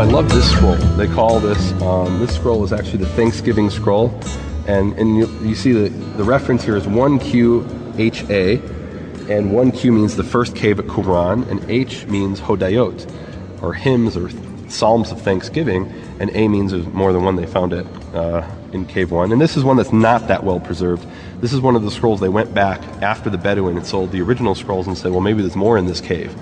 I love this scroll. They call this um, this scroll is actually the Thanksgiving scroll, and and you, you see the the reference here is one Q H A, and one Q means the first cave at Qumran, and H means Hodayot, or hymns or psalms of thanksgiving, and A means there's more than one. They found it uh, in Cave One, and this is one that's not that well preserved. This is one of the scrolls they went back after the Bedouin and sold the original scrolls and said, well, maybe there's more in this cave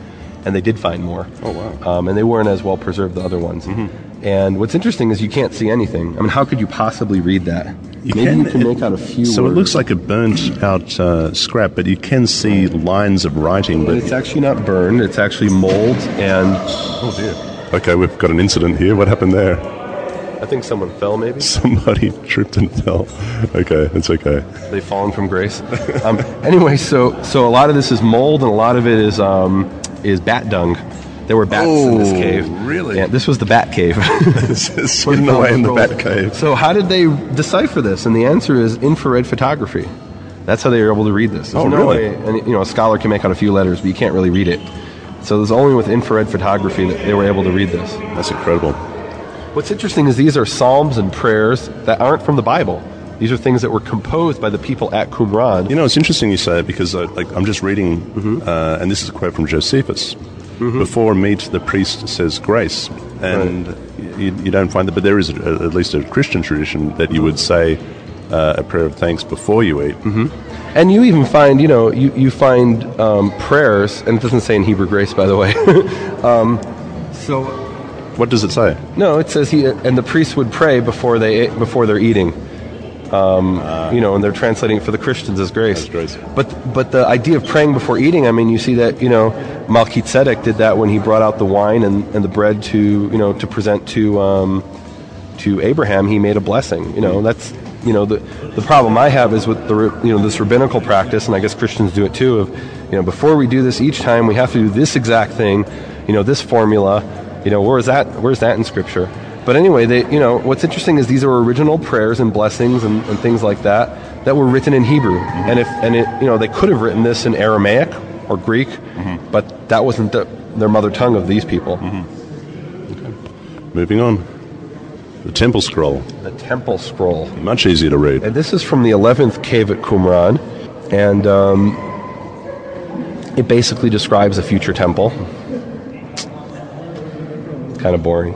and they did find more. Oh wow! Um, and they weren't as well preserved the other ones. Mm-hmm. And what's interesting is you can't see anything. I mean, how could you possibly read that? You Maybe can, you can it- make out a few. So it looks like a burnt out uh, scrap, but you can see lines of writing. But But it's actually not burned. It's actually mold, and oh dear. Okay, we've got an incident here. What happened there? I think someone fell. Maybe Somebody tripped and fell. Okay, it's okay. they've fallen from grace. Um, anyway, so so a lot of this is mold, and a lot of it is um, is bat dung. There were bats in this Oh, cave. really? Yeah, this was the bat cave. It's hidden away in the bat cave. So how did they decipher this? And the answer is infrared photography. That's how they were able to read this. There's Oh, no really? way, and you know, a scholar can make out a few letters, but you can't really read it. So it was only with infrared photography that they were able to read this. That's incredible. What's interesting is these are psalms and prayers that aren't from the Bible. These are things that were composed by the people at Qumran. You know, it's interesting you say it because uh, like I'm just reading, Mm-hmm. uh, and this is a quote from Josephus. Before meat, the priest says grace, and you, you don't find that, but there is a, at least a Christian tradition that you would say uh, a prayer of thanks before you eat. And you even find, you know, you, you find um, prayers, and it doesn't say in Hebrew grace, by the way. um, so What does it say? No, it says he and the priest would pray before they before they're eating. Um, you know, and they're translating it for the Christians as grace. As grace. But but the idea of praying before eating, I mean, you see that you know Melchizedek did that when he brought out the wine and, and the bread to you know to present to um, to Abraham. He made a blessing. You know, that's you know the the problem I have is with the you know this rabbinical practice, and I guess Christians do it too. Of you know, before we do this each time, we have to do this exact thing. You know, this formula. You know, where's that? Where's that in Scripture? But anyway, they, you know, what's interesting is these are original prayers and blessings and, and things like that that were written in Hebrew. Mm-hmm. And if and it, you know, they could have written this in Aramaic or Greek, mm-hmm. but that wasn't the, their mother tongue of these people. Mm-hmm. Moving on. The Temple Scroll, The Temple Scroll. much easier to read. And this is from the 11th cave at Qumran. And um, it basically describes a future temple. It's Kind of boring.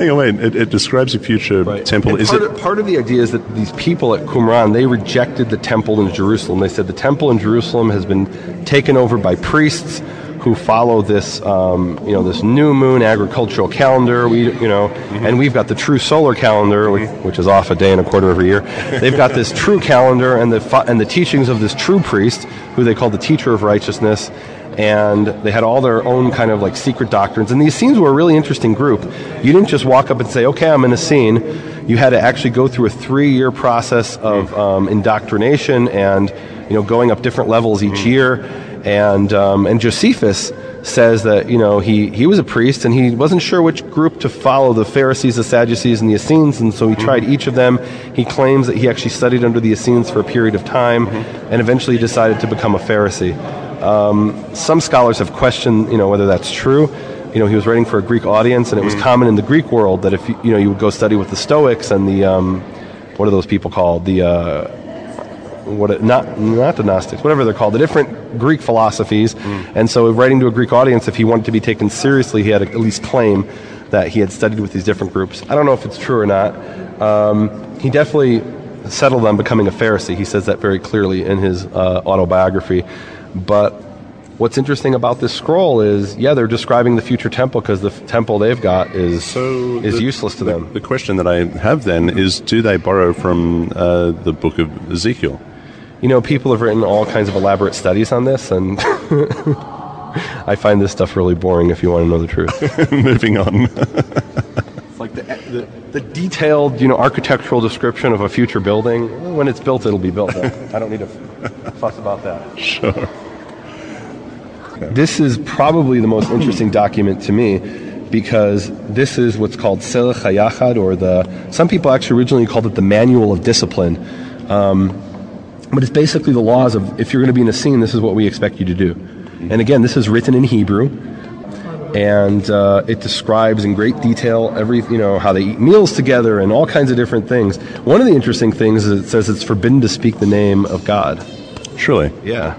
Hang on, wait. It, it describes a future temple. And Is part, it? of, part of the idea is that these people at Qumran, they rejected the temple in Jerusalem. They said the temple in Jerusalem has been taken over by priests who follow this, um, you know, this new moon agricultural calendar. We, you know, and we've got the true solar calendar, which, which is off a day and a quarter every year. They've got this true calendar and the and the teachings of this true priest, who they call the teacher of righteousness and they had all their own kind of like secret doctrines. And these Essenes were a really interesting group. You didn't just walk up and say, "Okay, I'm an Essene." You had to actually go through a three-year process of um, indoctrination and you know going up different levels each year. And um, and Josephus says that you know he he was a priest and he wasn't sure which group to follow the Pharisees, the Sadducees, and the Essenes, and so he tried each of them. He claims that he actually studied under the Essenes for a period of time, and eventually decided to become a Pharisee. Um, some scholars have questioned, you know, whether that's true. You know, he was writing for a Greek audience, and it was common in the Greek world that if you, you know you would go study with the Stoics and the um, what are those people called? The uh, what it, not not the Gnostics, whatever they're called, the different Greek philosophies. And so, writing to a Greek audience, if he wanted to be taken seriously, he had to at least claim that he had studied with these different groups. I don't know if it's true or not. Um, he definitely settled on becoming a Pharisee. He says that very clearly in his uh, autobiography. But what's interesting about this scroll is, yeah, they're describing the future temple because the f- temple they've got is So is the- useless to the, them. The question that I have then is: Do they borrow from uh, the book of Ezekiel? You know, people have written all kinds of elaborate studies on this, and I find this stuff really boring if you want to know the truth. Moving on. It's like the, the, the detailed, you know, architectural description of a future building. When it's built, it'll be built. I don't need to fuss about that. sure. This is probably the most interesting document to me because this is what's called Serekh HaYachad, or the, some people actually originally called it the Manual of Discipline. Um, but it's basically the laws of if you're going to be an Essene, this is what we expect you to do. And again, this is written in Hebrew. and uh, it describes in great detail every you know how they eat meals together and all kinds of different things. One of the interesting things is it says it's forbidden to speak the name of God. Surely. Yeah.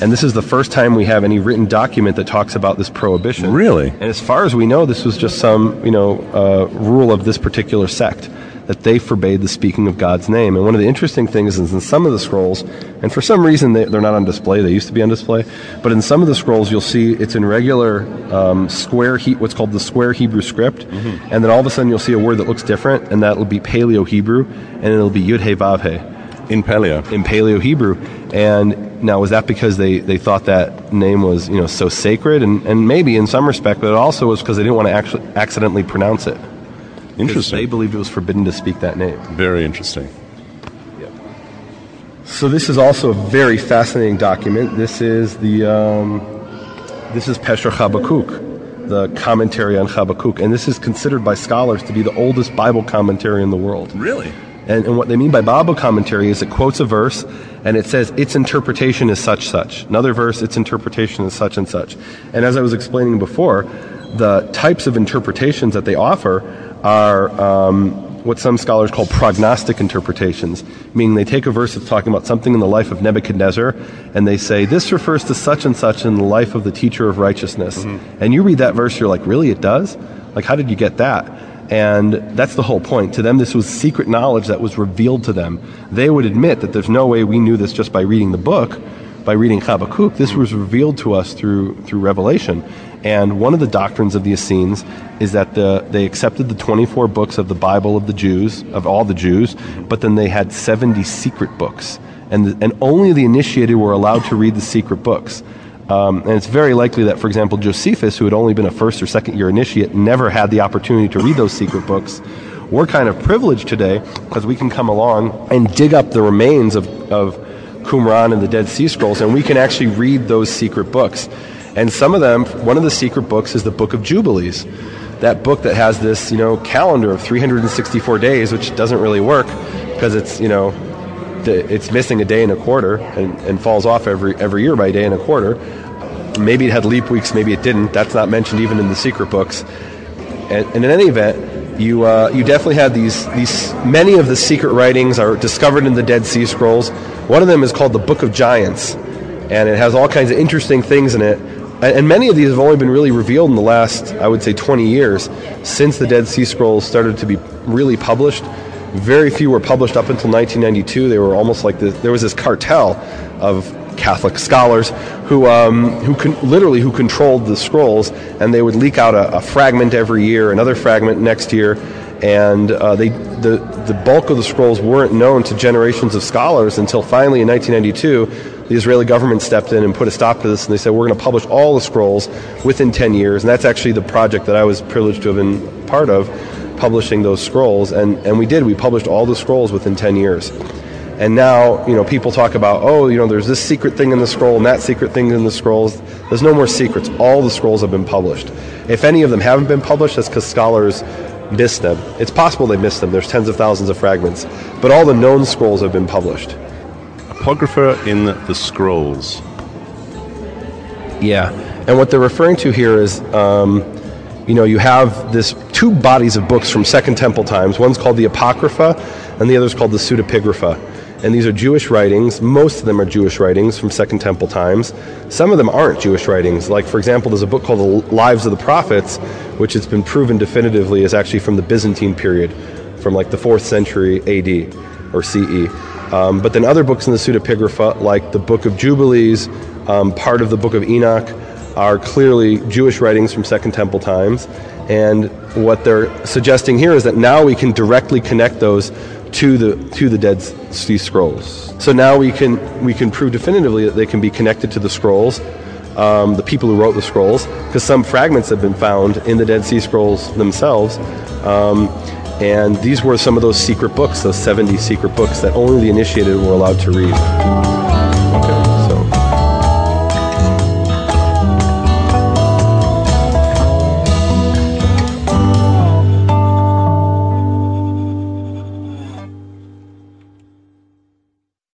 And this is the first time we have any written document that talks about this prohibition. Really? And as far as we know, this was just some, you know, uh, rule of this particular sect that they forbade the speaking of God's name. And one of the interesting things is in some of the scrolls, and for some reason they, are not on display, they used to be on display, but in some of the scrolls you'll see it's in regular um, square, he- what's called the square Hebrew script, mm-hmm. and then all of a sudden you'll see a word that looks different, and that'll be Paleo Hebrew, and it'll be Yud He Vav He. In Paleo. In Paleo Hebrew. And now, was that because they, they thought that name was you know so sacred? And, and maybe in some respect, but it also was because they didn't want to actually accidentally pronounce it. Interesting. They believed it was forbidden to speak that name. Very interesting. So this is also a very fascinating document. This is the um, this is Pesher Habakkuk, the commentary on Habakkuk, and this is considered by scholars to be the oldest Bible commentary in the world. Really? And, and what they mean by Bible commentary is it quotes a verse and it says its interpretation is such such. Another verse, its interpretation is such and such. And as I was explaining before, the types of interpretations that they offer are um, what some scholars call prognostic interpretations, meaning they take a verse that's talking about something in the life of Nebuchadnezzar, and they say, This refers to such and such in the life of the teacher of righteousness. Mm-hmm. And you read that verse, you're like, Really, it does? Like, how did you get that? And that's the whole point. To them, this was secret knowledge that was revealed to them. They would admit that there's no way we knew this just by reading the book, by reading Habakkuk. This was revealed to us through, through revelation. And one of the doctrines of the Essenes is that the, they accepted the 24 books of the Bible of the Jews, of all the Jews, but then they had 70 secret books. And, the, and only the initiated were allowed to read the secret books. Um, and it's very likely that, for example, Josephus, who had only been a first or second year initiate, never had the opportunity to read those secret books. We're kind of privileged today because we can come along and dig up the remains of, of Qumran and the Dead Sea Scrolls, and we can actually read those secret books. And some of them, one of the secret books is the Book of Jubilees. That book that has this, you know, calendar of 364 days, which doesn't really work because it's, you know, it's missing a day and a quarter and, and falls off every every year by a day and a quarter. Maybe it had leap weeks, maybe it didn't. That's not mentioned even in the secret books. And, and in any event, you uh, you definitely had these these many of the secret writings are discovered in the Dead Sea Scrolls. One of them is called the Book of Giants, and it has all kinds of interesting things in it and many of these have only been really revealed in the last, I would say, 20 years since the Dead Sea Scrolls started to be really published. Very few were published up until 1992. They were almost like there was this cartel of Catholic scholars who um, who con- literally who controlled the scrolls, and they would leak out a, a fragment every year, another fragment next year, and uh, they the the bulk of the scrolls weren't known to generations of scholars until finally in 1992 the Israeli government stepped in and put a stop to this, and they said, we're going to publish all the scrolls within 10 years. And that's actually the project that I was privileged to have been part of, publishing those scrolls. And, and we did. We published all the scrolls within 10 years. And now, you know, people talk about, oh, you know, there's this secret thing in the scroll and that secret thing in the scrolls. There's no more secrets. All the scrolls have been published. If any of them haven't been published, that's because scholars missed them. It's possible they missed them. There's tens of thousands of fragments. But all the known scrolls have been published apocrypha in the scrolls. Yeah, and what they're referring to here is, um, you know, you have this two bodies of books from Second Temple times. One's called the Apocrypha, and the other's called the Pseudepigrapha. And these are Jewish writings. Most of them are Jewish writings from Second Temple times. Some of them aren't Jewish writings. Like, for example, there's a book called The Lives of the Prophets, which has been proven definitively is actually from the Byzantine period, from like the fourth century AD or CE. Um, but then other books in the pseudepigrapha, like the Book of Jubilees, um, part of the Book of Enoch, are clearly Jewish writings from Second Temple times. And what they're suggesting here is that now we can directly connect those to the to the Dead Sea Scrolls. So now we can we can prove definitively that they can be connected to the scrolls, um, the people who wrote the scrolls, because some fragments have been found in the Dead Sea Scrolls themselves. Um, and these were some of those secret books, those 70 secret books that only the initiated were allowed to read.